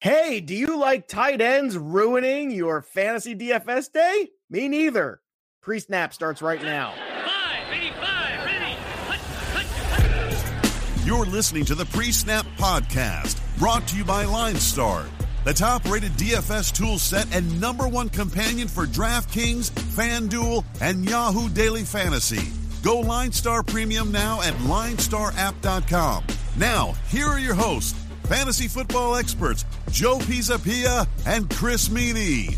Hey, do you like tight ends ruining your fantasy DFS day? Me neither. Pre snap starts right now. Five, ready, five, ready. Hut, hut, hut. You're listening to the Pre Snap Podcast, brought to you by LineStar, the top rated DFS tool set and number one companion for DraftKings, FanDuel, and Yahoo Daily Fantasy. Go LineStar Premium now at linestarapp.com. Now, here are your hosts, fantasy football experts Joe Pisapia and Chris Meany.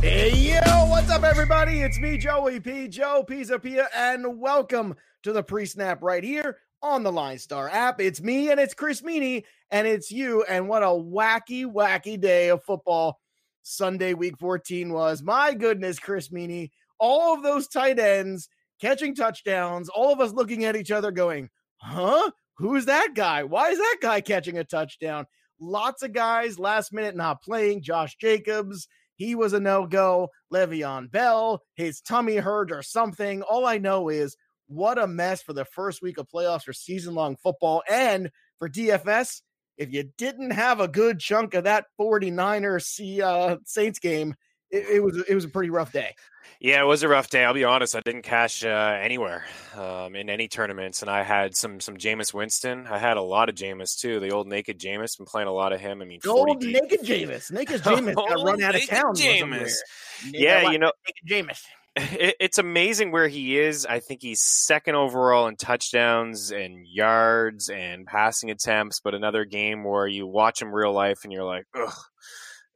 Hey, yo, what's up, everybody? It's me, Joey P. Joe Pisapia, and welcome to the pre snap right here on the Line Star app. It's me and it's Chris Meany, and it's you. And what a wacky, wacky day of football Sunday, week 14 was. My goodness, Chris Meany, all of those tight ends catching touchdowns, all of us looking at each other going, huh? Who's that guy? Why is that guy catching a touchdown? Lots of guys last minute not playing. Josh Jacobs, he was a no go. Le'Veon Bell, his tummy hurt or something. All I know is what a mess for the first week of playoffs for season long football and for DFS. If you didn't have a good chunk of that 49er uh, Saints game, it, it was it was a pretty rough day. Yeah, it was a rough day. I'll be honest. I didn't cash uh, anywhere um, in any tournaments, and I had some some Jameis Winston. I had a lot of Jameis too. The old naked Jameis. I've been playing a lot of him. I mean, The old naked Jameis, naked Jameis got run out of town. Jameis. Jameis, Yeah, you know- naked Jameis. it, it's amazing where he is. I think he's second overall in touchdowns and yards and passing attempts. But another game where you watch him real life and you're like, ugh,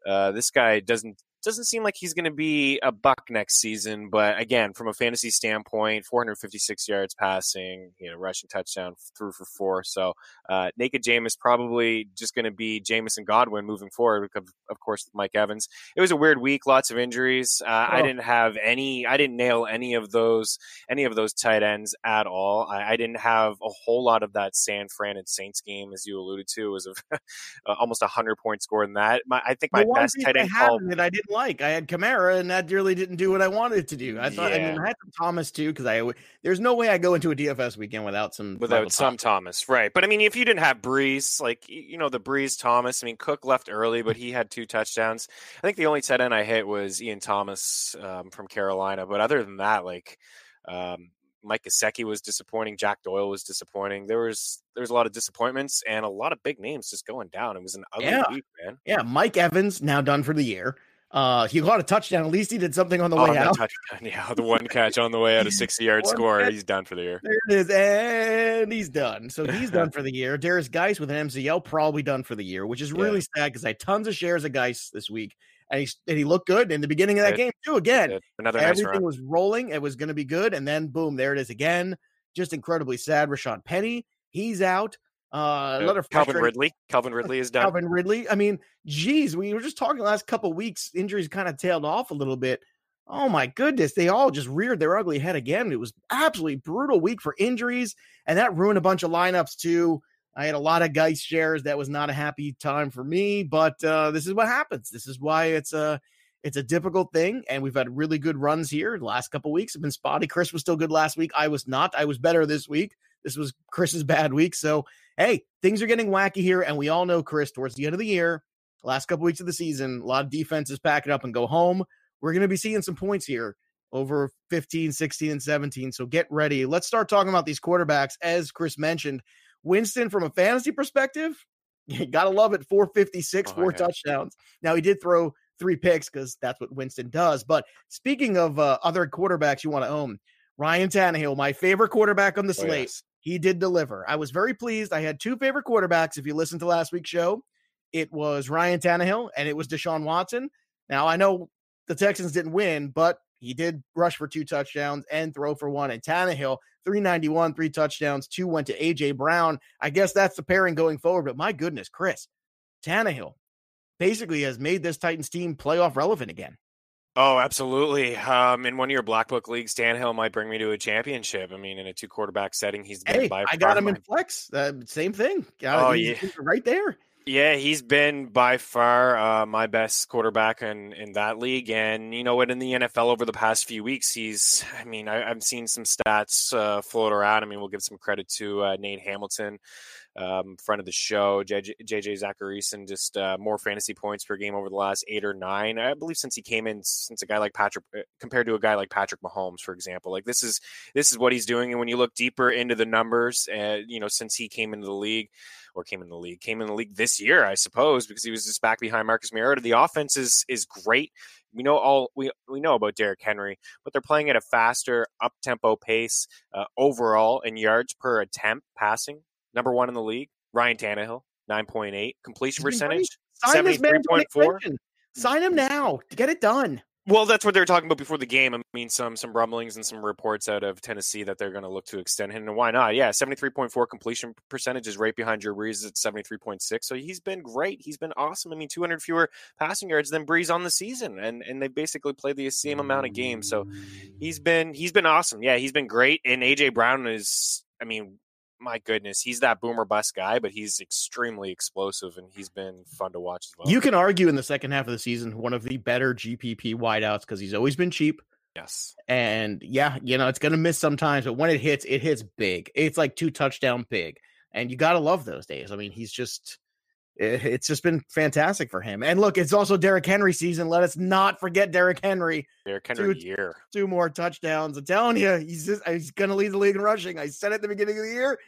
uh, this guy doesn't doesn't seem like he's going to be a buck next season. But again, from a fantasy standpoint, 456 yards passing, you know, rushing touchdown through for four. So uh, naked Jameis probably just going to be Jameis and Godwin moving forward. Because of course, Mike Evans. It was a weird week, lots of injuries. Uh, I Oh. didn't have any. I didn't nail any of those any of those tight ends at all. I, I didn't have a whole lot of that San Fran and Saints game, as you alluded to, was a, almost a hundred point score in that. My, I think my best tight end call. that I didn't like. I had Kamara, and that really didn't do what I wanted it to do. I thought. I mean, I had some Thomas too because I. There's no way I go into a DFS weekend without some Without Michael some Thomas, right? But I mean, if you didn't have Brees, like you know the Brees Thomas, I mean Cook left early, but he had two touchdowns. I think the only tight end I hit was Ian Thomas um, from Carolina. But other than that, like um, Mike Gesicki was disappointing, Jack Doyle was disappointing. There was there was a lot of disappointments and a lot of big names just going down. It was an ugly Yeah. week, man. Yeah, Mike Evans now done for the year. Uh, he got a touchdown. At least he did something on the Oh, way out. touchdown, yeah, the one catch on the way out, a sixty-yard score. catch. He's done for the year. There it is, and he's done. So he's done for the year. Derrius Guice with an MCL probably done for the year, which is Yeah. really sad because I had tons of shares of Geis this week, and he and he looked good in the beginning of that Did. game too. Again, Another nice everything run. was rolling. It was going to be good, and then boom, there it is again. Just incredibly sad. Rashad Penny, he's out. Uh, Uh, another Calvin Ridley. Calvin Ridley is done. Calvin Ridley. I mean, geez, we were just talking last couple weeks. Injuries kind of tailed off a little bit. Oh my goodness, they all just reared their ugly head again. It was absolutely brutal week for injuries, and that ruined a bunch of lineups too. I had a lot of Geist shares. That was not a happy time for me, but uh, this is what happens. This is why it's a it's a difficult thing, and we've had really good runs here. The last couple weeks have been spotty. Chris was still good last week. I was not. I was better this week. This was Chris's bad week. So hey, things are getting wacky here, and we all know Chris. Towards the end of the year, last couple weeks of the season, a lot of defenses pack it up and go home. We're going to be seeing some points here over 15, 16, and 17. So get ready. Let's start talking about these quarterbacks. As Chris mentioned, Winston, from a fantasy perspective, you got to love it. 456, Oh, four yeah. touchdowns. Now, he did throw three picks because that's what Winston does. But speaking of uh, other quarterbacks you want to own, Ryan Tannehill, my favorite quarterback on the Oh, slate yes. He did deliver. I was very pleased. I had two favorite quarterbacks. If you listened to last week's show, it was Ryan Tannehill and it was Deshaun Watson. Now I know the Texans didn't win, but he did rush for two touchdowns and throw for one. And Tannehill, 391, three touchdowns, two went to AJ Brown. I guess that's the pairing going forward. But my goodness, Chris, Tannehill basically has made this Titans team playoff relevant again. Oh, absolutely. Um, in one of your black book leagues, Tannehill might bring me to a championship. I mean, in a two quarterback setting, he's been Hey, by I got him my- in flex. Uh, same thing. Got Oh, yeah. right there. Yeah, he's been by far uh, my best quarterback in, in that league. And you know what? In the NFL over the past few weeks, he's, I mean, I, I've seen some stats uh, float around. I mean, we'll give some credit to uh, Nate Hamilton um, friend of the show, JJ, JJ Zachariason, just uh, more fantasy points per game over the last eight or nine. I believe since he came in, since a guy like Patrick, uh, compared to a guy like Patrick Mahomes, for example, like this is this is what he's doing. And when you look deeper into the numbers, uh, you know, since he came into the league or came in the league, came in the league this year, I suppose, because he was just back behind Marcus Mariota. The offense is is great. We know all we we know about Derrick Henry, but they're playing at a faster, up tempo pace uh, overall in yards per attempt passing. Number one in the league. Ryan Tannehill, nine point eight completion percentage, seventy three point four. Sign him now to get it done. Well, that's what they were talking about before the game. I mean, some some rumblings and some reports out of Tennessee that they're going to look to extend him, and why not? Yeah, seventy three point four completion percentage is right behind Drew Brees at seventy three point six. So he's been great. He's been awesome. I mean, two hundred fewer passing yards than Brees on the season, and and they basically played the same amount of games. So he's been he's been awesome. Yeah, he's been great. And AJ Brown is, I mean, my goodness, he's that boomer bust guy, but he's extremely explosive and he's been fun to watch as well. You can argue in the second half of the season one of the better GPP wideouts because he's always been cheap. Yes. And yeah, you know, it's going to miss sometimes, but when it hits, it hits big. It's like two touchdown big. And you got to love those days. I mean, he's just, it's just been fantastic for him. And look, it's also Derrick Henry season. Let us not forget Derrick Henry. Derrick Henry two, year. Two more touchdowns. I'm telling you, he's just, he's going to lead the league in rushing. I said at the beginning of the year,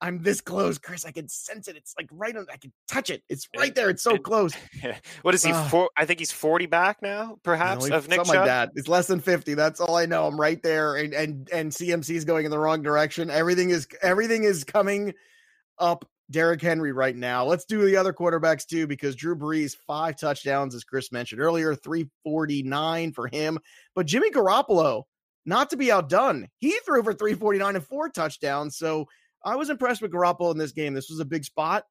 I'm this close, Chris. I can sense it. It's like right on. I can touch it. It's right there. It's so close. What is he? Uh, four, I think he's 40 back now, perhaps. You know, of Nick something Chubb? like that. It's less than 50. That's all I know. I'm right there, and and and CMC is going in the wrong direction. Everything is everything is coming up. Derrick Henry right now. Let's do the other quarterbacks too, because Drew Brees five touchdowns, as Chris mentioned earlier, 349 for him. But Jimmy Garoppolo, not to be outdone, he threw for 349 and four touchdowns. So I was impressed with Garoppolo in this game. This was a big spot.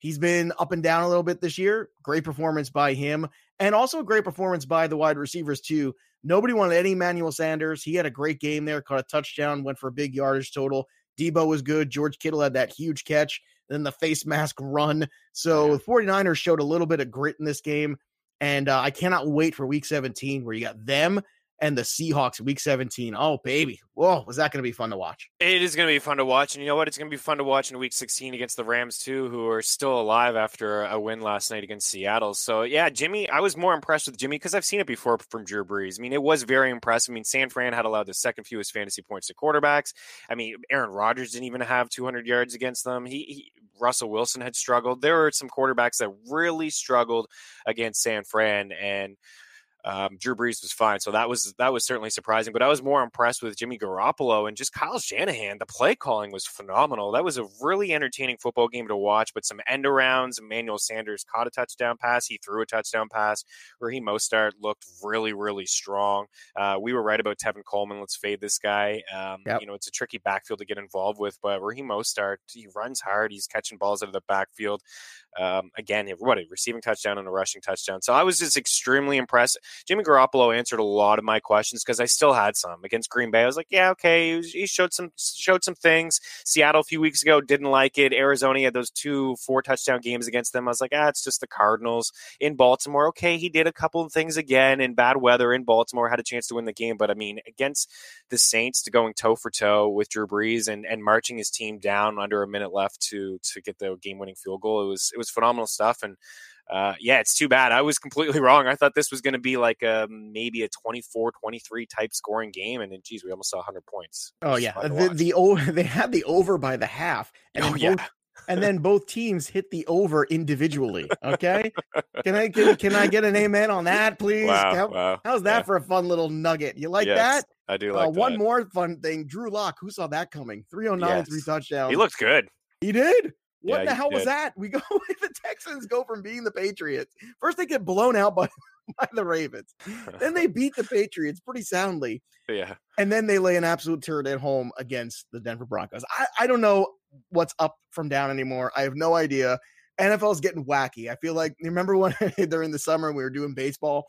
He's been up and down a little bit this year. Great performance by him, and also a great performance by the wide receivers too. Nobody wanted any Emmanuel Sanders. He had a great game there, caught a touchdown, went for a big yardage total. Deebo was good. George Kittle had that huge catch, then the face mask run. So the 49ers showed a little bit of grit in this game. And uh, I cannot wait for week 17 where you got them and the Seahawks week 17. Oh, baby. Whoa, was that going to be fun to watch? It is going to be fun to watch. And you know what? It's going to be fun to watch in week 16 against the Rams, too, who are still alive after a win last night against Seattle. So, yeah, Jimmy, I was more impressed with Jimmy because I've seen it before from Drew Brees. I mean, it was very impressive. I mean, San Fran had allowed the second fewest fantasy points to quarterbacks. I mean, Aaron Rodgers didn't even have 200 yards against them. He, he Russell Wilson had struggled. There were some quarterbacks that really struggled against San Fran. And, um, Drew Brees was fine, so that was that was certainly surprising. But I was more impressed with Jimmy Garoppolo and just Kyle Shanahan. The play calling was phenomenal. That was a really entertaining football game to watch. But some end arounds. Emmanuel Sanders caught a touchdown pass. He threw a touchdown pass. Raheem Mostert looked really really strong. Uh, we were right about Tevin Coleman. Let's fade this guy. Um, yep. You know it's a tricky backfield to get involved with, but Raheem Mostert he runs hard. He's catching balls out of the backfield. Um, again, everybody receiving touchdown and a rushing touchdown. So I was just extremely impressed. Jimmy Garoppolo answered a lot of my questions because I still had some against Green Bay. I was like, yeah, okay, he showed some showed some things. Seattle a few weeks ago didn't like it. Arizona had those two four touchdown games against them. I was like, ah, it's just the Cardinals in Baltimore. Okay, he did a couple of things again in bad weather in Baltimore, had a chance to win the game, but I mean, against the Saints, to going toe for toe with Drew Brees and and marching his team down under a minute left to to get the game winning field goal, it was it was phenomenal stuff and uh, yeah, it's too bad. I was completely wrong. I thought this was going to be like a, maybe a 24 23 type scoring game. And then, geez, we almost saw 100 points. Oh, yeah. The, the, over, they had the over by the half. And oh, yeah. And then both teams hit the over individually. Okay. can I can, can I get an amen on that, please? Wow, How, wow. How's that yeah. for a fun little nugget? You like yes, that? I do like uh, One more fun thing. Drew Lock, who saw that coming? 309, yes. three touchdowns. He looked good. He did. What yeah, the hell was that? We go the Texans go from being the Patriots. First they get blown out by, by the Ravens. then they beat the Patriots pretty soundly. Yeah. And then they lay an absolute turd at home against the Denver Broncos. I, I don't know what's up from down anymore. I have no idea. NFL is getting wacky. I feel like you remember when during the summer we were doing baseball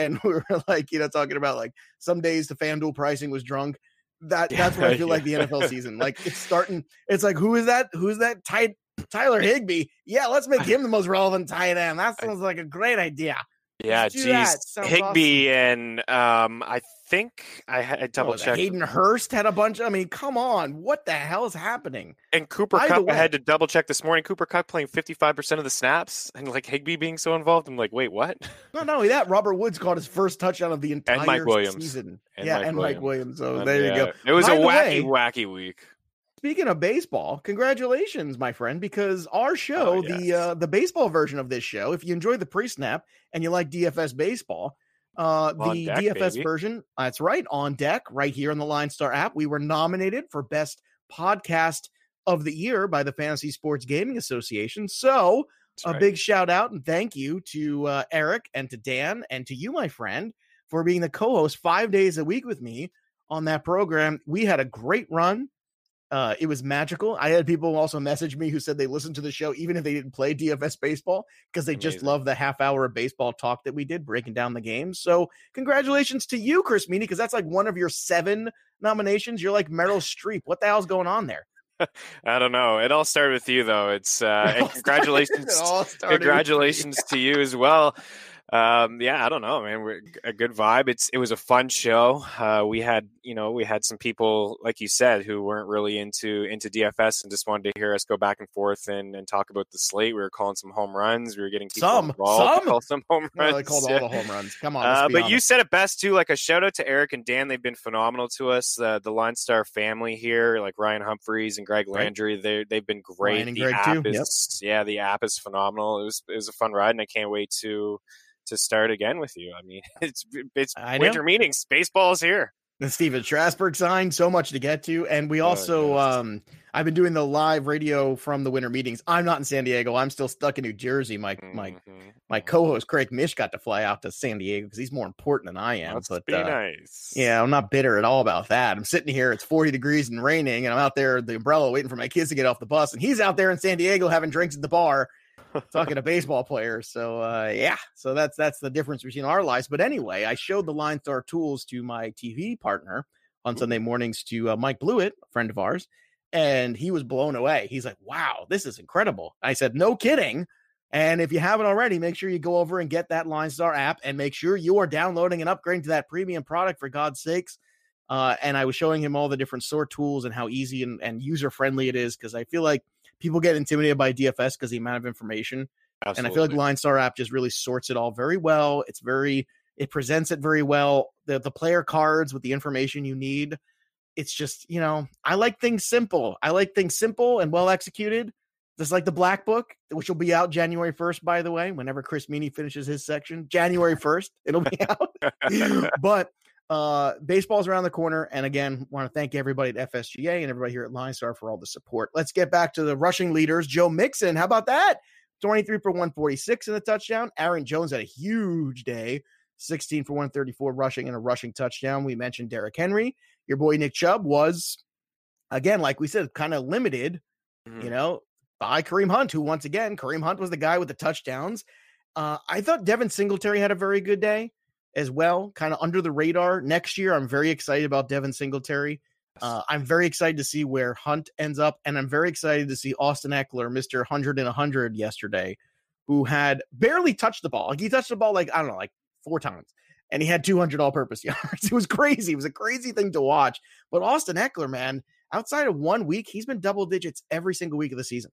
and we were like, you know, talking about like some days the FanDuel pricing was drunk that that's what I feel like the NFL season. Like it's starting. It's like who is that? Who's that tight Tyler Higbee. Yeah, let's make him the most relevant tight end. That sounds like a great idea. Yeah, geez. Higbee awesome. and um, I think I, had- double Oh, checked. Hayden Hurst had a bunch. I mean, come on, what the hell is happening? And Cooper Kupp, I had to double check this morning. Cooper Kupp playing 55% of the snaps and like Higbee being so involved. I'm like, wait, what? Not only that, Robert Woods caught his first touchdown of the entire Mike Williams. season. And yeah, Mike and Mike Williams. So And, there you go. It was By a wacky, way- wacky week. Speaking of baseball, congratulations, my friend, because our show, Oh, the uh, the baseball version of this show, if you enjoy the pre-snap and you like DFS baseball, uh, On the deck, DFS baby. version, that's right, on deck, right here on the Line Star app, we were nominated for best podcast of the year by the Fantasy Sports Gaming Association. So That's a right. big shout out and thank you to uh, Eric and to Dan and to you, my friend, for being the co-host five days a week with me on that program. We had a great run. Uh, it was magical. I had people also message me who said they listened to the show even if they didn't play DFS baseball because they just Amazing. love the half hour of baseball talk that we did breaking down the games. So congratulations to you, Chris Meany, because that's like one of your seven nominations. You're like Meryl Streep. What the hell's going on there? I don't know. It all started with you, though. It's uh, congratulations, It started congratulations to you as well. Um, yeah, I don't know, man. We're a good vibe. It's it was a fun show. Uh, we had you know we had some people like you said who weren't really into into DFS and just wanted to hear us go back and forth and, and talk about the slate. We were calling some home runs. We were getting people Some. involved. Some? Call some home runs. They called all the home runs. Come on, Uh, but you said it best too. Like a shout out to Eric and Dan. They've been phenomenal to us. Uh, the Line Star family here, like Ryan Humphreys and Greg Right. Landry, they they've been great. Ryan and the Greg, app too. Yep. is yeah, the app is phenomenal. It was it was a fun ride, and I can't wait to to start again with you. I mean, it's it's I know. winter meetings. Baseball's here. the Stephen Strasburg sign. So much to get to, and we Oh, also, yes. um, I've been doing the live radio from the winter meetings. I'm not in San Diego. I'm still stuck in New Jersey. My my Mhm. my co-host Craig Mish got to fly out to San Diego because he's more important than I am. Must but be uh, nice. yeah, I'm not bitter at all about that. I'm sitting here. It's 40 degrees and raining, and I'm out there the umbrella waiting for my kids to get off the bus, and he's out there in San Diego having drinks at the bar. Talking to baseball players. So uh, yeah, so that's that's the difference between our lives. But anyway, I showed the Line Star tools to my TV partner on Sunday mornings to uh, Mike Blewett, a friend of ours, and he was blown away. He's like, "Wow, this is incredible." I said, "No kidding." And if you haven't already, make sure you go over and get that Line Star app, and make sure you are downloading and upgrading to that premium product for God's sakes. Uh, and I was showing him all the different sort tools and how easy and, and user friendly it is because I feel like people get intimidated by DFS because the amount of information. And I feel like Absolutely. Line Star app just really sorts it all very well. It's very it presents it very well. The the player cards with the information you need. It's just, you know, I like things simple. I like things simple and well executed. Just like the Black Book, which will be out January 1st, by the way, whenever Chris Meany finishes his section. January 1st, it'll be out. but uh baseball's around the corner. And again, want to thank everybody at FSGA and everybody here at Line Star for all the support. Let's get back to the rushing leaders. Joe Mixon, how about that? 23 for 146 in a touchdown. Aaron Jones had a huge day, 16 for 134 rushing and a rushing touchdown. We mentioned Derrick Henry. Your boy Nick Chubb was, again, like we said, kind of limited, Mhm. you know, by Kareem Hunt, who once again, Kareem Hunt was the guy with the touchdowns. Uh, I thought Devin Singletary had a very good day as well, kind of under the radar. Next year, I'm very excited about Devin Singletary. Uh, I'm very excited to see where Hunt ends up, and I'm very excited to see Austin Ekeler, Mr. 100 and 100 yesterday, who had barely touched the ball. Like he touched the ball like I don't know, like four times, and he had 200 all-purpose yards. It was crazy. It was a crazy thing to watch. But Austin Ekeler, man, outside of one week, he's been double digits every single week of the season.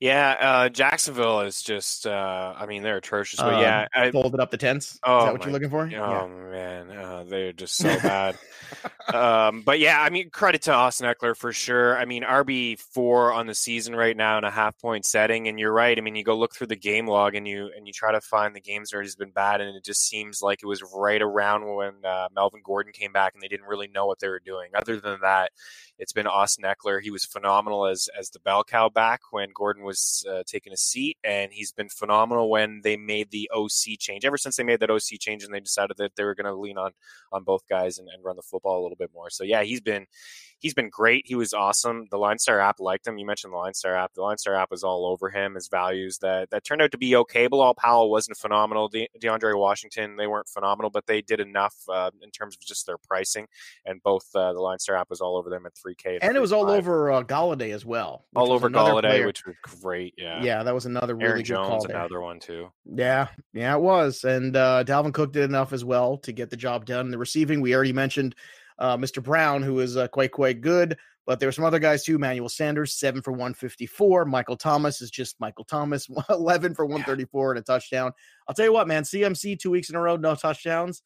Yeah, uh, Jacksonville is just. Uh, I mean, they're atrocious. But Um, yeah, I, Folded up the tents. Oh, Is that what my- you're looking for? Oh man, uh, they're just so bad. um, but yeah, I mean, credit to Austin Ekeler for sure. I mean, RB four on the season right now in a half point setting, and you're right. I mean, you go look through the game log and you and you try to find the games where he's been bad, and it just seems like it was right around when uh, Melvin Gordon came back, and they didn't really know what they were doing. Other than that, it's been Austin Ekeler. He was phenomenal as as the bell cow back when Gordon was uh, taking a seat, and he's been phenomenal when they made the OC change. Ever since they made that OC change, and they decided that they were going to lean on on both guys and, and run the football a little bit more. So yeah, he's been he's been great. He was awesome. The Line Star app liked him. You mentioned the Line Star app. The Line Star app was all over him. His values that that turned out to be okay. Bilal Powell wasn't phenomenal. De- DeAndre Washington they weren't phenomenal, but they did enough uh, in terms of just their pricing. And both uh, the Line Star app was all over them at 3K, and it was all over uh, Golladay as well. All over Golladay, player. which was great. Yeah, yeah, that was another really Aaron good Jones, call there. another one too. Yeah, yeah, it was. And uh, Dalvin Cook did enough as well to get the job done. The receiving, we already mentioned uh, Mr. Brown, who is uh, quite, quite good. But there were some other guys too. Manuel Sanders, seven for 154. Michael Thomas is just Michael Thomas, 11 for 134 and a touchdown. I'll tell you what, man, CMC two weeks in a row, no touchdowns.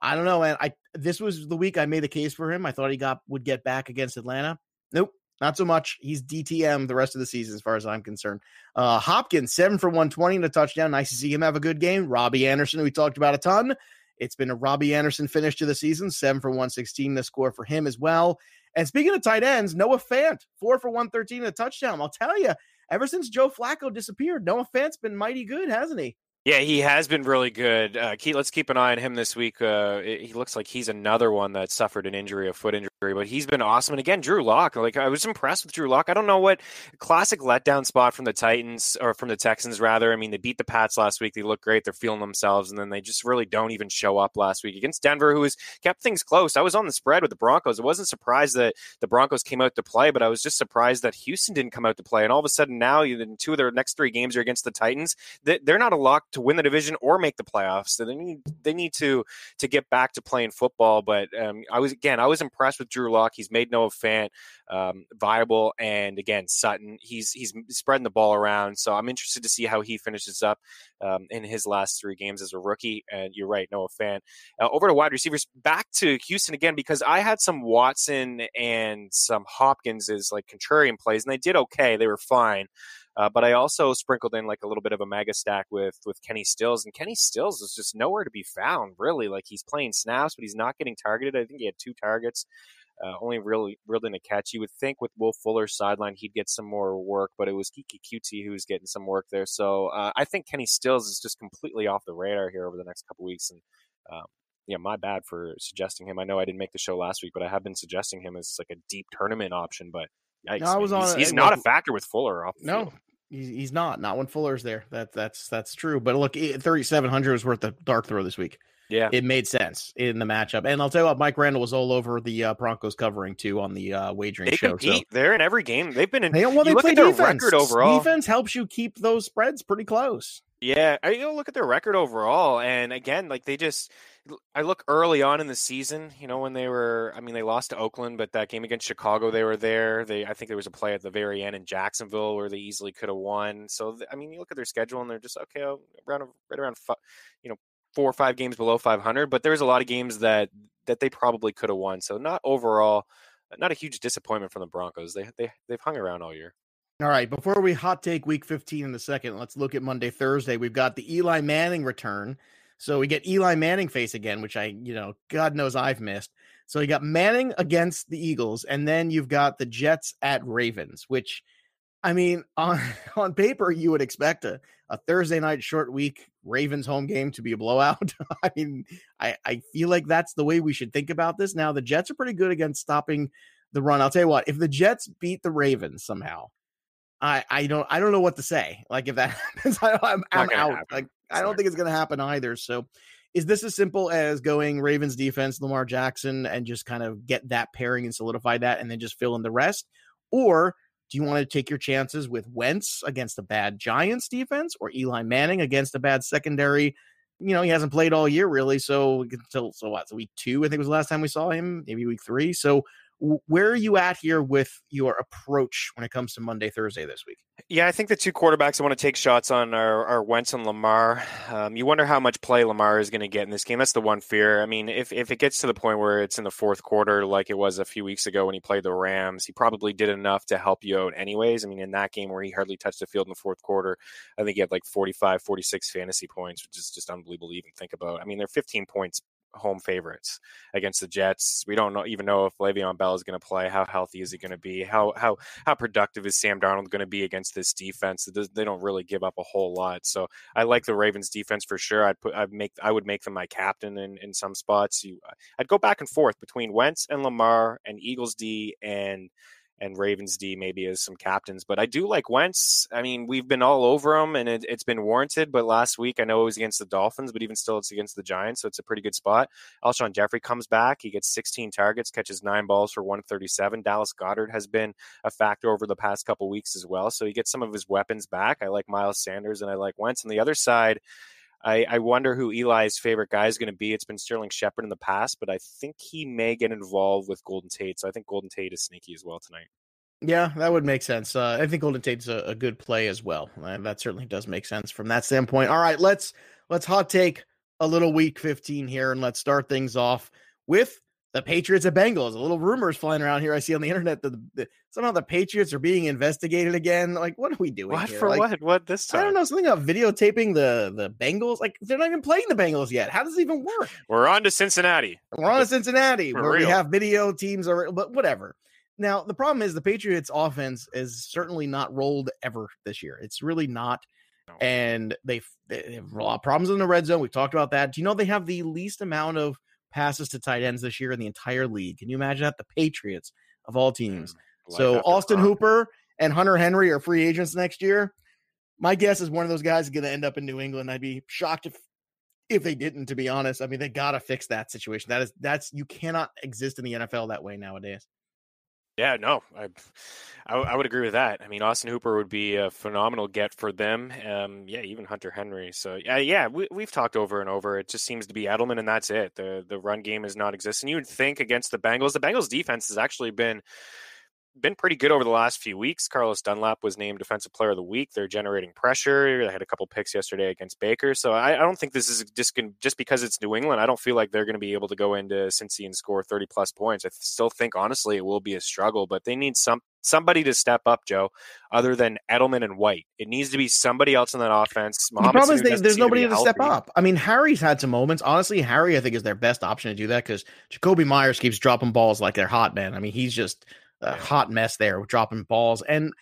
I don't know, man. I this was the week I made the case for him. I thought he got would get back against Atlanta. Nope, not so much. He's DTM the rest of the season, as far as I'm concerned. Uh, Hopkins, seven for 120 and a touchdown. Nice to see him have a good game. Robbie Anderson, we talked about a ton. It's been a Robbie Anderson finish to the season, seven for 116, the score for him as well. And speaking of tight ends, Noah Fant, four for 113 and a touchdown. I'll tell you, ever since Joe Flacco disappeared, Noah Fant's been mighty good, hasn't he? Yeah, he has been really good. Uh, let's keep an eye on him this week. Uh, he looks like he's another one that suffered an injury, a foot injury, but he's been awesome. And again, Drew Lock, like I was impressed with Drew Lock. I don't know what classic letdown spot from the Titans or from the Texans, rather. I mean, they beat the Pats last week. They look great. They're feeling themselves, and then they just really don't even show up last week against Denver, who has kept things close. I was on the spread with the Broncos. I wasn't surprised that the Broncos came out to play, but I was just surprised that Houston didn't come out to play. And all of a sudden, now in two of their next three games are against the Titans. They're not a lock to win the division or make the playoffs. So they need they need to to get back to playing football. But um, I was again I was impressed with Drew Lock. He's made Noah Fant um, viable, and again Sutton he's he's spreading the ball around. So I'm interested to see how he finishes up um, in his last three games as a rookie. And you're right, Noah Fant. Uh, over to wide receivers, back to Houston again because I had some Watson and some Hopkins as like contrarian plays, and they did okay. They were fine. Uh, but I also sprinkled in like a little bit of a mega stack with with Kenny Stills, and Kenny Stills is just nowhere to be found. Really, like he's playing snaps, but he's not getting targeted. I think he had two targets. Uh, only really really in a catch. You would think with Will Fuller's sideline he'd get some more work, but it was Keke Coutee who was getting some work there. So uh, I think Kenny Stills is just completely off the radar here over the next couple weeks. And um, yeah, my bad for suggesting him. I know I didn't make the show last week, but I have been suggesting him as like a deep tournament option. But Yikes, no, I was on. He's, he's not a factor with Fuller off. no, he's, he's not. Not when Fuller's there. That that's that's true. But look, thirty seven hundred was worth the dark throw this week. Yeah, it made sense in the matchup. And I'll tell you what, Mike Randall was all over the uh, Broncos covering too on the uh, wagering they show. Compete. So. They're in every game. They've been in. They, well, they play defense. record overall. Defense helps you keep those spreads pretty close. Yeah, I you know, look at their record overall, and again, like they just I look early on in the season, you know, when they were, I mean, they lost to Oakland, but that game against Chicago, they were there. They, I think there was a play at the very end in Jacksonville where they easily could have won. So, I mean, you look at their schedule and they're just, okay, oh, around, right around, you know, four or five games below 500, but there's a lot of games that, that they probably could have won. So, not overall, not a huge disappointment from the Broncos. They, they, they've hung around all year. All right, before we hot take week 15 in a second, let's look at Monday, Thursday. We've got the Eli Manning return. So we get Eli Manning face again, which I, you know, God knows I've missed. So you got Manning against the Eagles, and then you've got the Jets at Ravens, which I mean, on on paper, you would expect a, a Thursday night short week Ravens home game to be a blowout. I mean, I, I feel like that's the way we should think about this. Now, the Jets are pretty good against stopping the run. I'll tell you what, if the Jets beat the Ravens somehow, I, I don't I don't know what to say. Like if that happens, I, am I'm, I'm out. Happen. Like I don't think it's going to happen either. So, is this as simple as going Ravens defense, Lamar Jackson, and just kind of get that pairing and solidify that, and then just fill in the rest, or do you want to take your chances with Wentz against a bad Giants defense, or Eli Manning against a bad secondary? You know, he hasn't played all year really, so until so what? So week two, I think was the last time we saw him, maybe week three. So where are you at here with your approach when it comes to Monday, Thursday this week? Yeah, I think the two quarterbacks I want to take shots on are, are Wentz and Lamar. Um, you wonder how much play Lamar is going to get in this game. That's the one fear. I mean, if, if it gets to the point where it's in the fourth quarter, like it was a few weeks ago when he played the Rams, he probably did enough to help you out anyways. I mean, in that game where he hardly touched the field in the fourth quarter, I think he had like 45, 46 fantasy points, which is just unbelievable to even think about. I mean, they're 15 points home favorites against the Jets. We don't know, even know if Le'Veon Bell is going to play. How healthy is he going to be? How how how productive is Sam Darnold going to be against this defense? They don't really give up a whole lot. So I like the Ravens defense for sure. I'd put I'd make I would make them my captain in in some spots. You I'd go back and forth between Wentz and Lamar and Eagles D and and Ravens D maybe as some captains. But I do like Wentz. I mean, we've been all over him and it, has been warranted. But last week, I know it was against the Dolphins, but even still, it's against the Giants. So it's a pretty good spot. Alshon Jeffery comes back. He gets 16 targets, catches nine balls for 137. Dallas Goedert has been a factor over the past couple weeks as well. So he gets some of his weapons back. I like Miles Sanders and I like Wentz. On the other side, I, I wonder who Eli's favorite guy is going to be. It's been Sterling Shepard in the past, but I think he may get involved with Golden Tate. So I think Golden Tate is sneaky as well tonight. Yeah, that would make sense. Uh, I think Golden Tate's a, a good play as well. Uh, that certainly does make sense from that standpoint. All right, let's let's hot take a little week 15 here, and let's start things off with the Patriots and Bengals. A little rumors flying around here. I see on the internet that the, the, somehow the Patriots are being investigated again. Like, what are we doing? What here? for? Like, what? What this time? I don't know. Something about videotaping the the Bengals. Like, they're not even playing the Bengals yet. How does it even work? We're on to Cincinnati. We're on to Cincinnati, For where real. we have video teams, or but whatever. Now the problem is the Patriots' offense is certainly not rolled ever this year. It's really not. No. And they've, they have a lot of problems in the red zone. We've talked about that. Do you know they have the least amount of passes to tight ends this year in the entire league? Can you imagine that? The Patriots of all teams. Mm, life so Austin. Hooper and Hunter Henry are free agents next year. My guess is one of those guys is going to end up in New England. I'd be shocked if if they didn't. To be honest, I mean they got to fix that situation. That is that's you cannot exist in the NFL that way nowadays. Yeah, no, I, I, I would agree with that. I mean, Austin Hooper would be a phenomenal get for them. Um, yeah, even Hunter Henry. So yeah, yeah, we, we've talked over and over. It just seems to be Edelman, and that's it. the The run game is not existing. You would think against the Bengals, the Bengals defense has actually been been pretty good over the last few weeks. Carlos Dunlap was named Defensive Player of the Week. They're generating pressure. They had a couple picks yesterday against Baker. So I, I don't think this is just just because it's New England. I don't feel like they're going to be able to go into Cincy and score 30 plus points. I still think honestly it will be a struggle, but they need some somebody to step up, Joe, other than Edelman and White. It needs to be somebody else in that offense. The problem is they, there's seem to nobody to step up. I mean, Harry's had some moments. Honestly, Harry I think is their best option to do that because Jakobi Meyers keeps dropping balls like they're hot, man. I mean, he's just a hot mess there with dropping balls and.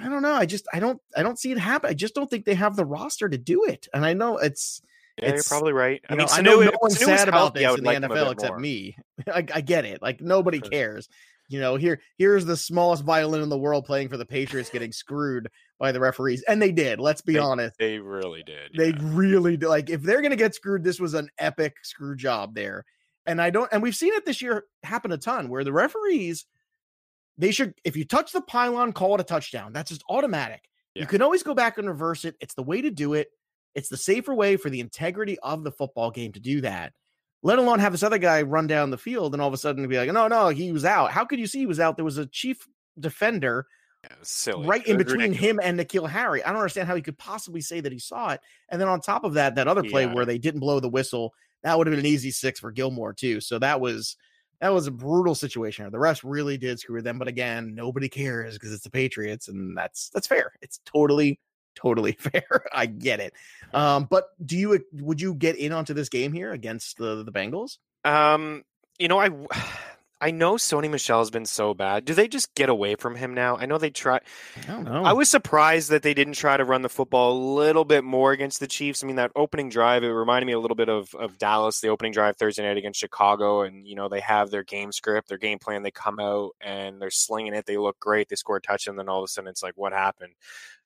I don't know. I just I don't I don't see it happen. I just don't think they have the roster to do it. And I know it's Yeah, you're probably right. I mean, know, I know no one's Sanu sad about healthy, this in the like them NFL except more. me. I, I get it. Like nobody Sure. cares. You know, here here's the smallest violin in the world playing for the Patriots getting screwed by the referees, and they did. Let's be They- honest. They really did. They yeah. really did. Like if they're gonna get screwed, this was an epic screw job there. And I don't. And we've seen it this year happen a ton where the referees. They should, if you touch the pylon, call it a touchdown. That's just automatic. You can always go back and reverse it. It's the way to do it. It's the safer way for the integrity of the football game to do that. Let alone have this other guy run down the field and all of a sudden be like, no, no, he was out. How could you see he was out? There was a chief defender Yeah, right in between ridiculous. him and N'Keal Harry. I don't understand how he could possibly say that he saw it. And then on top of that, that other play Yeah. where they didn't blow the whistle, that would have been an easy six for Gilmore too. So that was that was a brutal situation. The refs really did screw them, but again, nobody cares because it's the Patriots, and that's that's fair. It's totally totally fair. I get it. Um, but do you would you get in onto this game here against the the Bengals? Um, you know, I I know Sony Michel's been so bad. Do they just get away from him now? I know they try. I don't know. I was surprised that they didn't try to run the football a little bit more against the Chiefs. I mean, that opening drive, it reminded me a little bit of, of Dallas, the opening drive Thursday night against Chicago. And, you know, they have their game script, their game plan. They come out and they're slinging it. They look great. They score a touchdown. And then all of a sudden it's like, what happened?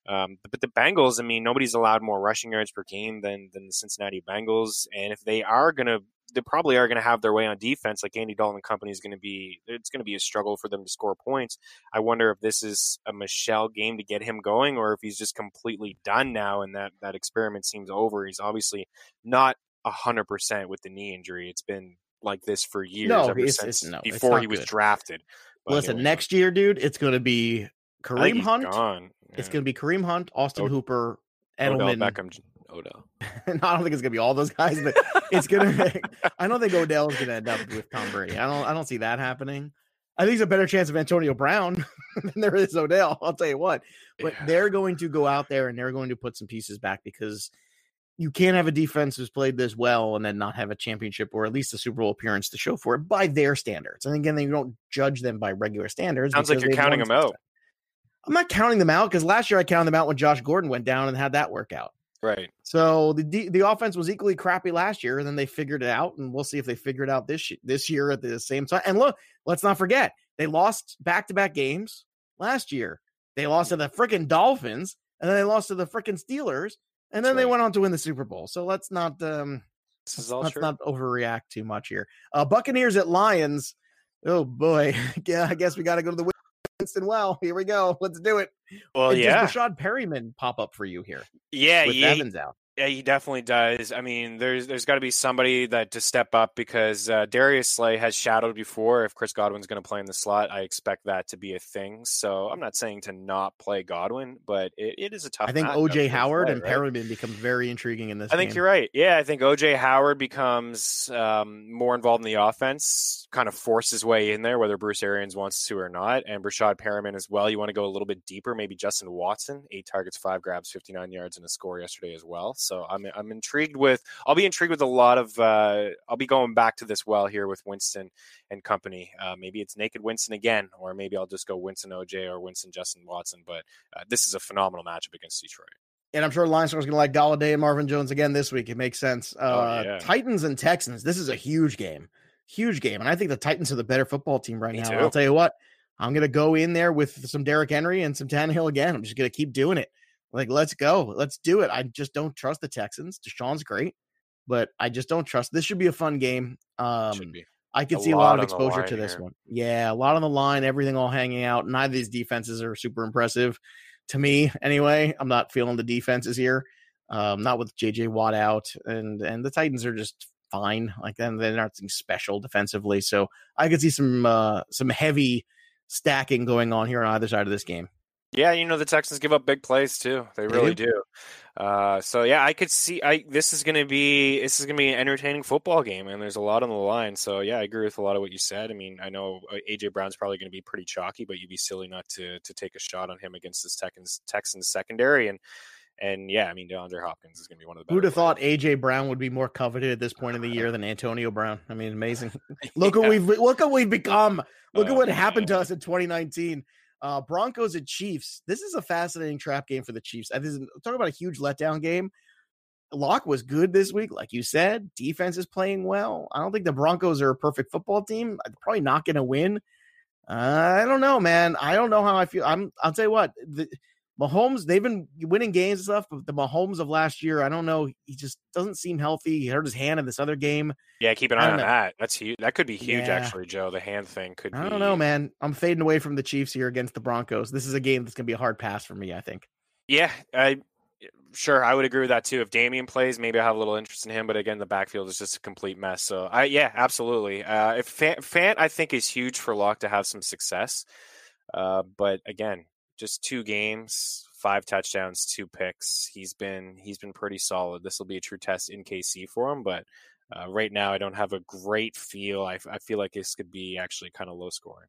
Um, but the Bengals, I mean, nobody's allowed more rushing yards per game than, than the Cincinnati Bengals. And if they are going to they probably are going to have their way on defense. Like Andy Dalton and company is going to be, it's going to be a struggle for them to score points. I wonder if this is a Michel game to get him going, or if he's just completely done now and that that experiment seems over. He's obviously not hundred percent with the knee injury. It's been like this for years, No, ever it's- since it's- no, before he was good. drafted. But Listen, anyway, next year, dude, it's going to be Kareem Hunt. gone. It's going to be Kareem Hunt, Austin Od- Hooper, Odell Edelman. Beckham. No, I don't think it's gonna be all those guys, but it's gonna. I don't think Odell is gonna end up with Tom Brady. I don't. I don't see that happening. I think there's a better chance of Antonio Brown than there is Odell. I'll tell you what. But Yeah. they're going to go out there and they're going to put some pieces back because you can't have a defense who's played this well and then not have a championship or at least a Super Bowl appearance to show for it by their standards. And again, they don't judge them by regular standards. Sounds like you're counting them out. I'm not counting them out because last year I counted them out when Josh Gordon went down and had that work out. Right. So the the offense was equally crappy last year, and then they figured it out, and we'll see if they figure it out this this year at the same time. And look, let's not forget they lost back to back games last year. They lost to the freaking Dolphins, and then they lost to the freaking Steelers, and then That's they right. win on to win the Super Bowl. So let's not um let's, let's not overreact too much here. Uh Buccaneers at Lions. Oh boy, yeah, I guess we got to go to the Winston well. Here we go. Let's do it. well, And yeah, Does Breshad Perriman pop up for you here yeah, with yeah. Evans out? Yeah, he definitely does. I mean, there's there's got to be somebody that to step up because uh, Darius Slay has shadowed before. If Chris Godwin's going to play in the slot, I expect that to be a thing. So I'm not saying to not play Godwin, but it, it is a tough. I think OJ Howard Slay, and right? Perriman becomes very intriguing in this. I think game. you're right. Yeah, I think OJ Howard becomes um, more involved in the offense, kind of force his way in there, whether Bruce Arians wants to or not. And Breshad Perriman as well. You want to go a little bit deeper, maybe Justin Watson, eight targets, five grabs, 59 yards, and a score yesterday as well. So I'm I'm intrigued with. I'll be intrigued with a lot of. Uh, I'll be going back to this well here with Winston and company. Uh, maybe it's naked Winston again, or maybe I'll just go Winston OJ or Winston Justin Watson. But uh, this is a phenomenal matchup against Detroit. And I'm sure Lions are going to like Golladay and Marvin Jones again this week. It makes sense. Uh, Oh, yeah. Titans and Texans. This is a huge game, huge game, and I think the Titans are the better football team right Me now. too. I'll tell you what, I'm going to go in there with some Derrick Henry and some Tannehill again. I'm just going to keep doing it. Like, let's go, let's do it. I just don't trust the Texans. Deshaun's great, but I just don't trust. This should be a fun game. Um, I could A see a lot of lot exposure to this here. one. Yeah, a lot on the line, everything all hanging out. Neither of these defenses are super impressive to me anyway. I'm not feeling the defenses here. Um, not with JJ Watt out, and and the Titans are just fine. Like then they're not something special defensively. So I could see some uh some heavy stacking going on here on either side of this game. Yeah, you know the Texans give up big plays too. They really do. Uh, so yeah, I could see. I this is going to be this is going to be an entertaining football game, and there's a lot on the line. So yeah, I agree with a lot of what you said. I mean, I know uh, AJ Brown's probably going to be pretty chalky, but you'd be silly not to to take a shot on him against this Texans Texans secondary. And and yeah, I mean DeAndre Hopkins is going to be one of the. Who'd have thought. AJ Brown would be more coveted at this point in the year than Antonio Brown? I mean, amazing. Look Yeah. what we've look what we've become. Look at Oh, what happened to us in 2019. Uh, Broncos and Chiefs. This is a fascinating trap game for the Chiefs. I this is, talk about a huge letdown game. Lock was good this week, like you said. Defense is playing well. I don't think the Broncos are a perfect football team. They're probably not going to win. Uh, I don't know, man. I don't know how I feel. I'm. I'll tell you what. The, Mahomes, they've been winning games and stuff, but the Mahomes of last year, I don't know. He just doesn't seem healthy. He hurt his hand in this other game. Yeah, keep an eye on know. that. That's huge. That could be huge, Yeah. actually, Joe. The hand thing could. I be, don't know, man. I'm fading away from the Chiefs here against the Broncos. This is a game that's going to be a hard pass for me, I think. Yeah, I sure I would agree with that too. If Damien plays, maybe I have a little interest in him. But again, the backfield is just a complete mess. So I yeah, absolutely. Uh, if Fant, Fant, I think is huge for Lock to have some success. Uh, but again, just two games, five touchdowns, two picks. He's been he's been pretty solid. This will be a true test in KC for him, but. Uh, right now, I don't have a great feel. I, I feel like this could be actually kind of low scoring.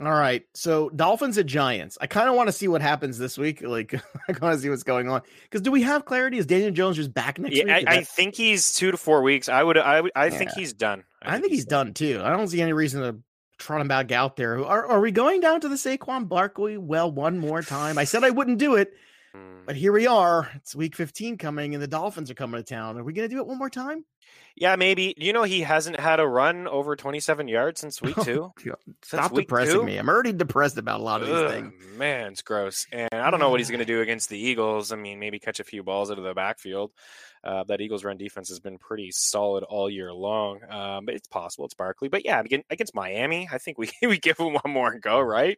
All right. So Dolphins at Giants. I kind of want to see what happens this week. Like, I want to see what's going on. Because do we have clarity? Is Daniel Jones just back next Yeah, week? I, Is I think he's two to four weeks. I would. I, would- I think he's done. I think he's done too. I don't see any reason to trot him back out there. Are, are we going down to the Saquon Barkley well one more time? I said I wouldn't do it, Mm. but here we are. It's week 15 coming and the Dolphins are coming to town. Are we going to do it one more time? Yeah, maybe. You know, he hasn't had a run over 27 yards since week two. Since Stop week depressing two? me. I'm already depressed about a lot of these things. Man, it's gross. And I don't know what he's going to do against the Eagles. I mean, maybe catch a few balls out of the backfield. Uh, that Eagles run defense has been pretty solid all year long. Um, it's possible. It's Barkley. But yeah, against Miami, I think we, we give him one more go, right?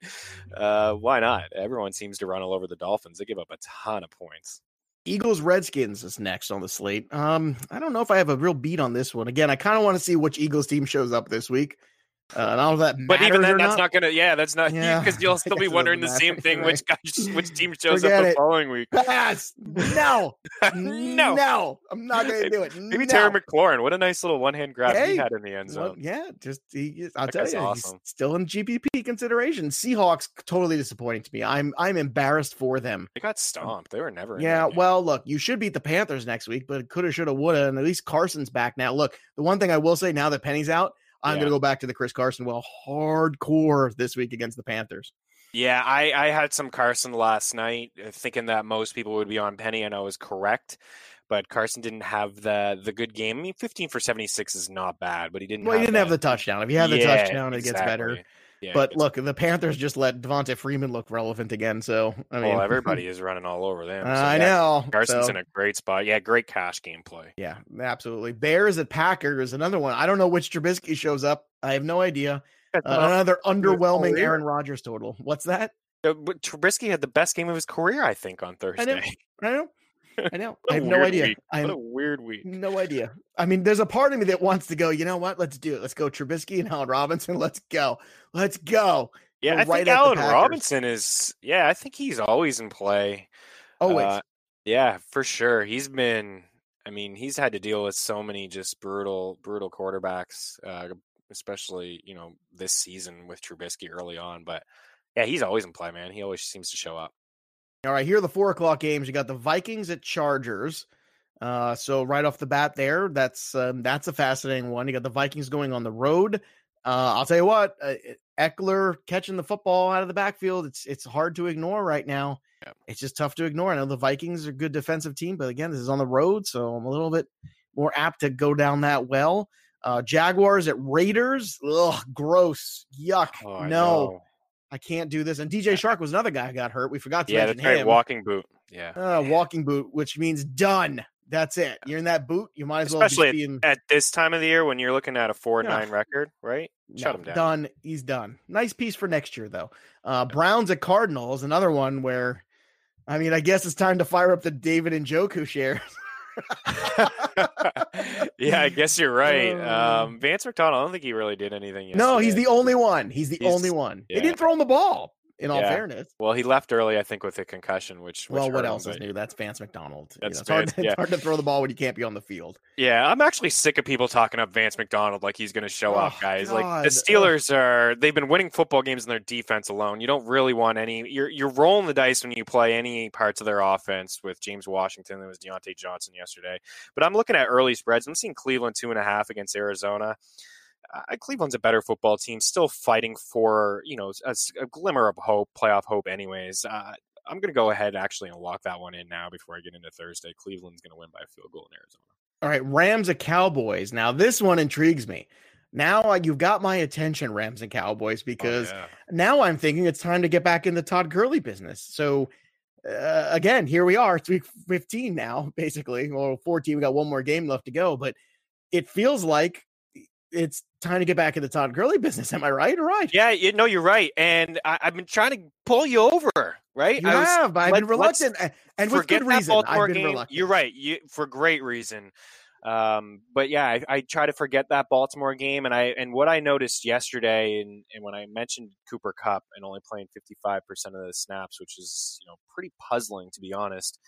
Uh, why not? Everyone seems to run all over the Dolphins. They give up a ton of points. Eagles Redskins is next on the slate. Um, I don't know if I have a real beat on this one. Again, I kind of want to see which Eagles team shows up this week. Uh, and all of that But even then, that's not gonna. Yeah, that's not Yeah, because you'll still be wondering the same thing. right. Which guy, which team shows Forget up the it. following week? Pass. No. No. No. I'm not to do it. Maybe no. Terry McLaurin. What a nice little one hand grab Hey, he had in the end Well, zone. yeah, just he, I'll That tell you, awesome. he's still in GPP consideration. Seahawks totally disappointing to me. I'm I'm embarrassed for them. They got stomped. They were never. Yeah, well, look, you should beat the Panthers next week, but coulda, shoulda, woulda, and at least Carson's back now. Look, the one thing I will say now that Penny's out, I'm Yeah. gonna go back to the Chris Carson well hardcore this week against the Panthers. Yeah, I, I had some Carson last night, uh, thinking that most people would be on Penny, and I was correct. But Carson didn't have the the good game. I mean, 15 for 76 is not bad, but he didn't. Well, he didn't have the touchdown. If you have the Yeah, touchdown, it gets better. Yeah, but look, the Panthers just let Devonta Freeman look relevant again. So I mean, well, everybody is running all over them. so I yeah, know. Carson's so- in a great spot. Yeah, great cash game play. Yeah, absolutely. Bears at Packers, another one. I don't know which Trubisky shows up. I have no idea. Uh, another underwhelming. Aaron Rodgers total. What's that? Uh, but Trubisky had the best game of his career, I think, on Thursday. know. I know. I know. I have no idea. week. I What have a weird week. no idea. I mean, there's a part of me that wants to go, you know what? Let's do it. Let's go Trubisky and Allen Robinson. Let's go. Let's go. Yeah, We're I right think Allen Robinson is. Yeah, I think he's always in play. Always. Uh, yeah, for sure. He's been. I mean, he's had to deal with so many just brutal, brutal quarterbacks, uh, especially you know this season with Trubisky early on. But yeah, he's always in play, man. He always seems to show up. All right, here are the four o'clock games. You got the Vikings at Chargers. Uh, so right off the bat, there, that's um, that's a fascinating one. You got the Vikings going on the road. Uh, I'll tell you what, uh, Ekeler catching the football out of the backfield. It's it's hard to ignore right now. Yeah. It's just tough to ignore. I know the Vikings are a good defensive team, but again, this is on the road, so I'm a little bit more apt to go down that well. Uh, Jaguars at Raiders. Ugh, gross. Yuck. Oh, no. I can't do this. And DJ Chark was another guy who got hurt. We forgot to Yeah, mention that's right. him. Walking boot. Yeah. Uh, walking boot, which means done. That's it. You're in that boot. You might as well Especially just be in. At this time of the year, when you're looking at a four Yeah. nine record, right? Shut No, him down. Done. He's done. Nice piece for next year, though. Uh, Browns at Cardinals, another one where, I mean, I guess it's time to fire up the David Njoku shares. yeah, I guess you're right. Uh, Um, Vance McDonald, I don't think he really did anything. no, he's the only one. He's the He's- only one. They didn't throw him the ball. In all Yeah. fairness, Well, he left early, I think, with a concussion, which, which well, what him, else is new? That's Vance McDonald. You That's know, it's, hard, Vance, it's hard to throw the ball when you can't be on the field. Yeah, I'm actually sick of people talking up Vance McDonald like he's going to show up, Oh, guys. Like the Steelers are, they've been winning football games in their defense alone. You don't really want any. You're you're rolling the dice when you play any parts of their offense with James Washington. There was Diontae Johnson yesterday, but I'm looking at early spreads. I'm seeing Cleveland two and a half against Arizona. Uh, Cleveland's a better football team, still fighting for you know a glimmer of hope, playoff hope. Anyways, uh, I'm going to go ahead actually and lock that one in now before I get into Thursday. Cleveland's going to win by a field goal in Arizona. All right, Rams at Cowboys. Now this one intrigues me. Now uh, you've got my attention, Rams and Cowboys, because oh, yeah. now I'm thinking it's time to get back in the Todd Gurley business. So uh, again, here we are. It's week 15 now, basically, or 14. We got one more game left to go, but it feels like it's time to get back in the Todd Gurley business. Am I right or right? Yeah, you know you're right, and I, I've been trying to pull you over, right? You I was- have. I've been let- let's reluctant, and with good reason. I've been game. reluctant. You're right, you for great reason. Um, but yeah, I, I try to forget that Baltimore game, and I and what I noticed yesterday, and, and when I mentioned Cooper Kupp and only playing 55 percent of the snaps, which is you know pretty puzzling to be honest.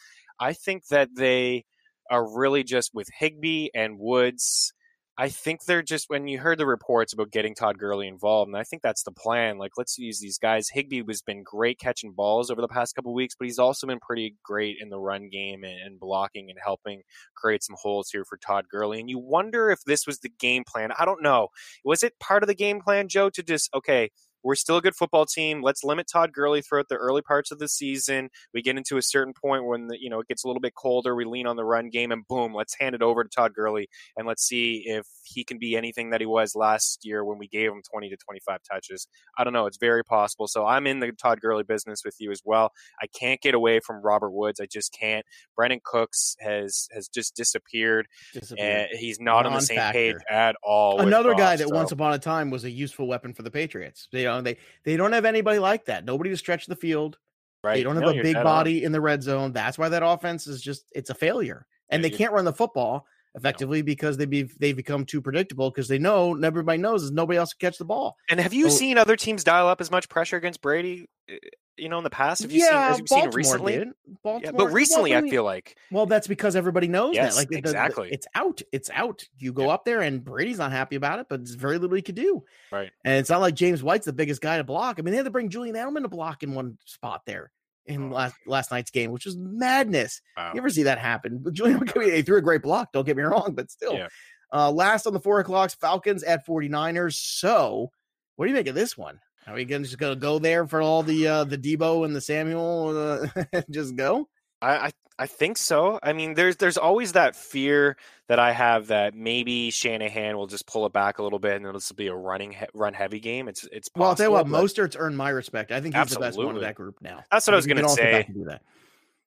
I think that they are really just with Higbee and Woods. I think they're just when you heard the reports about getting Todd Gurley involved, and I think that's the plan. Like, let's use these guys. Higbee has been great catching balls over the past couple weeks, but he's also been pretty great in the run game and, and blocking and helping create some holes here for Todd Gurley. And you wonder if this was the game plan. I don't know. Was it part of the game plan, Joe, to just okay? We're still a good football team. Let's limit Todd Gurley throughout the early parts of the season. We get into a certain point when the, you know it gets a little bit colder. We lean on the run game, and boom, let's hand it over to Todd Gurley and let's see if he can be anything that he was last year when we gave him 20 to 25 touches. I don't know. It's very possible. So I'm in the Todd Gurley business with you as well. I can't get away from Robert Woods. I just can't. Brandin Cooks has has just disappeared. Disappeared. And he's not on the same page at all. with Another guy Goff, that so- once upon a time was a useful weapon for the Patriots. You know, they they don't have anybody like that. Nobody to stretch the field. right. They don't have No, a big dead on. body in the red zone. That's why that offense is just it's a failure. And Yeah, they can't run the football. Effectively because they be they become too predictable because they know everybody knows is nobody else can catch the ball. And have you So- seen other teams dial up as much pressure against Brady? uh, You know, in the past, have you seen? Have you seen Baltimore recently? did. Yeah, Baltimore, but recently, well, I feel like Well, that's because everybody knows Yes, that. Like the- the- exactly. it's out. It's out. You go up there and Brady's not happy about it, but there's very little he could do. right. And it's not like James White's the biggest guy to block. I mean, they had to bring Julian Edelman to block in one spot there in Oh. last last night's game, which was madness. Wow. You ever see that happen? But Julian, he threw a great block. Don't get me wrong, but still. Yeah. Uh, last on the four o'clocks, Falcons at 49ers. So, what do you make of this one? Are we gonna just gonna go there for all the uh, the Deebo and the Samuel? Uh, and just go. I, I I think so. I mean, there's there's always that fear that I have that maybe Shanahan will just pull it back a little bit and this will be a running he- run heavy game. It's it's possible, Well, I'll tell you what, Mostert's earned my respect. I think he's the best one of that group now. That's what I was think going to say.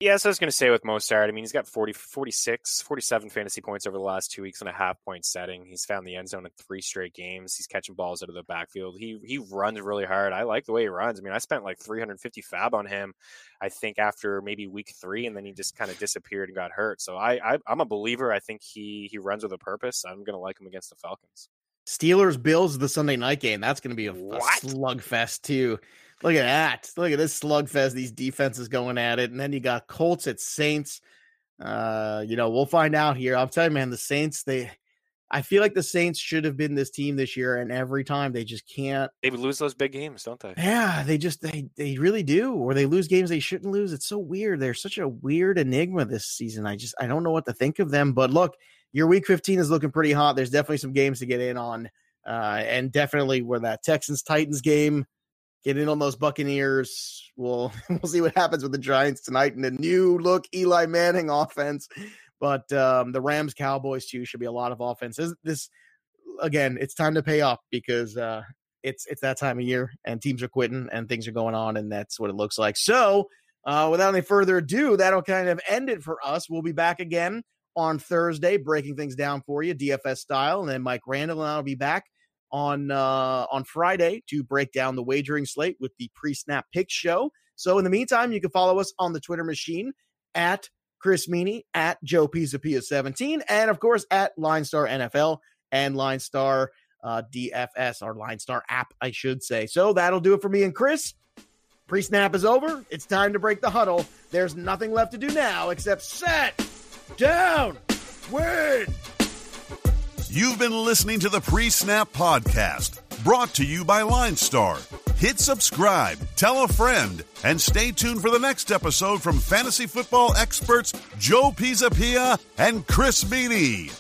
Back and do that. Yeah, so I was going to say with Mostert, I mean, he's got 40, 46, 47 fantasy points over the last two weeks in a half point setting. He's found the end zone in three straight games. He's catching balls out of the backfield. He he runs really hard. I like the way he runs. I mean, I spent like 350 FAAB on him, I think, after maybe week three, and then he just kind of disappeared and got hurt. So I, I I'm a believer. I think he he runs with a purpose. I'm going to like him against the Falcons. Steelers Bills the Sunday night game. That's going to be a, a slugfest too. Look at that. Look at this slugfest. These defenses going at it, and then you got Colts at Saints. Uh, you know, we'll find out here. I'm telling you, man, the Saints. They, I feel like the Saints should have been this team this year, and every time they just can't. They would lose those big games, don't they? Yeah, they just they they really do, or they lose games they shouldn't lose. It's so weird. They're such a weird enigma this season. I just I don't know what to think of them. But look, your week 15 is looking pretty hot. There's definitely some games to get in on, uh, and definitely where that Texans Titans game, get in on those Buccaneers. We'll we'll see what happens with the Giants tonight and the new look Eli Manning offense. But um, the Rams Cowboys too should be a lot of offenses. This again, it's time to pay up because uh, it's it's that time of year and teams are quitting and things are going on and that's what it looks like. So, uh, without any further ado, that'll kind of end it for us. We'll be back again on Thursday, breaking things down for you, DFS style, and then Mike Randle and I'll be back on uh, on Friday to break down the wagering slate with the pre-snap pick show. So, in the meantime, you can follow us on the Twitter machine at Chris Meaney, at Joe Pisapia 17, and of course at Line Star NFL and Line Star uh, DFS, our Line Star app, I should say. So that'll do it for me and Chris. Pre snap is over. It's time to break the huddle. There's nothing left to do now except set, down, win. You've been listening to the Pre Snap Podcast, brought to you by Line Star. Hit subscribe, tell a friend, and stay tuned for the next episode from fantasy football experts Joe Pisapia and Chris Meaney.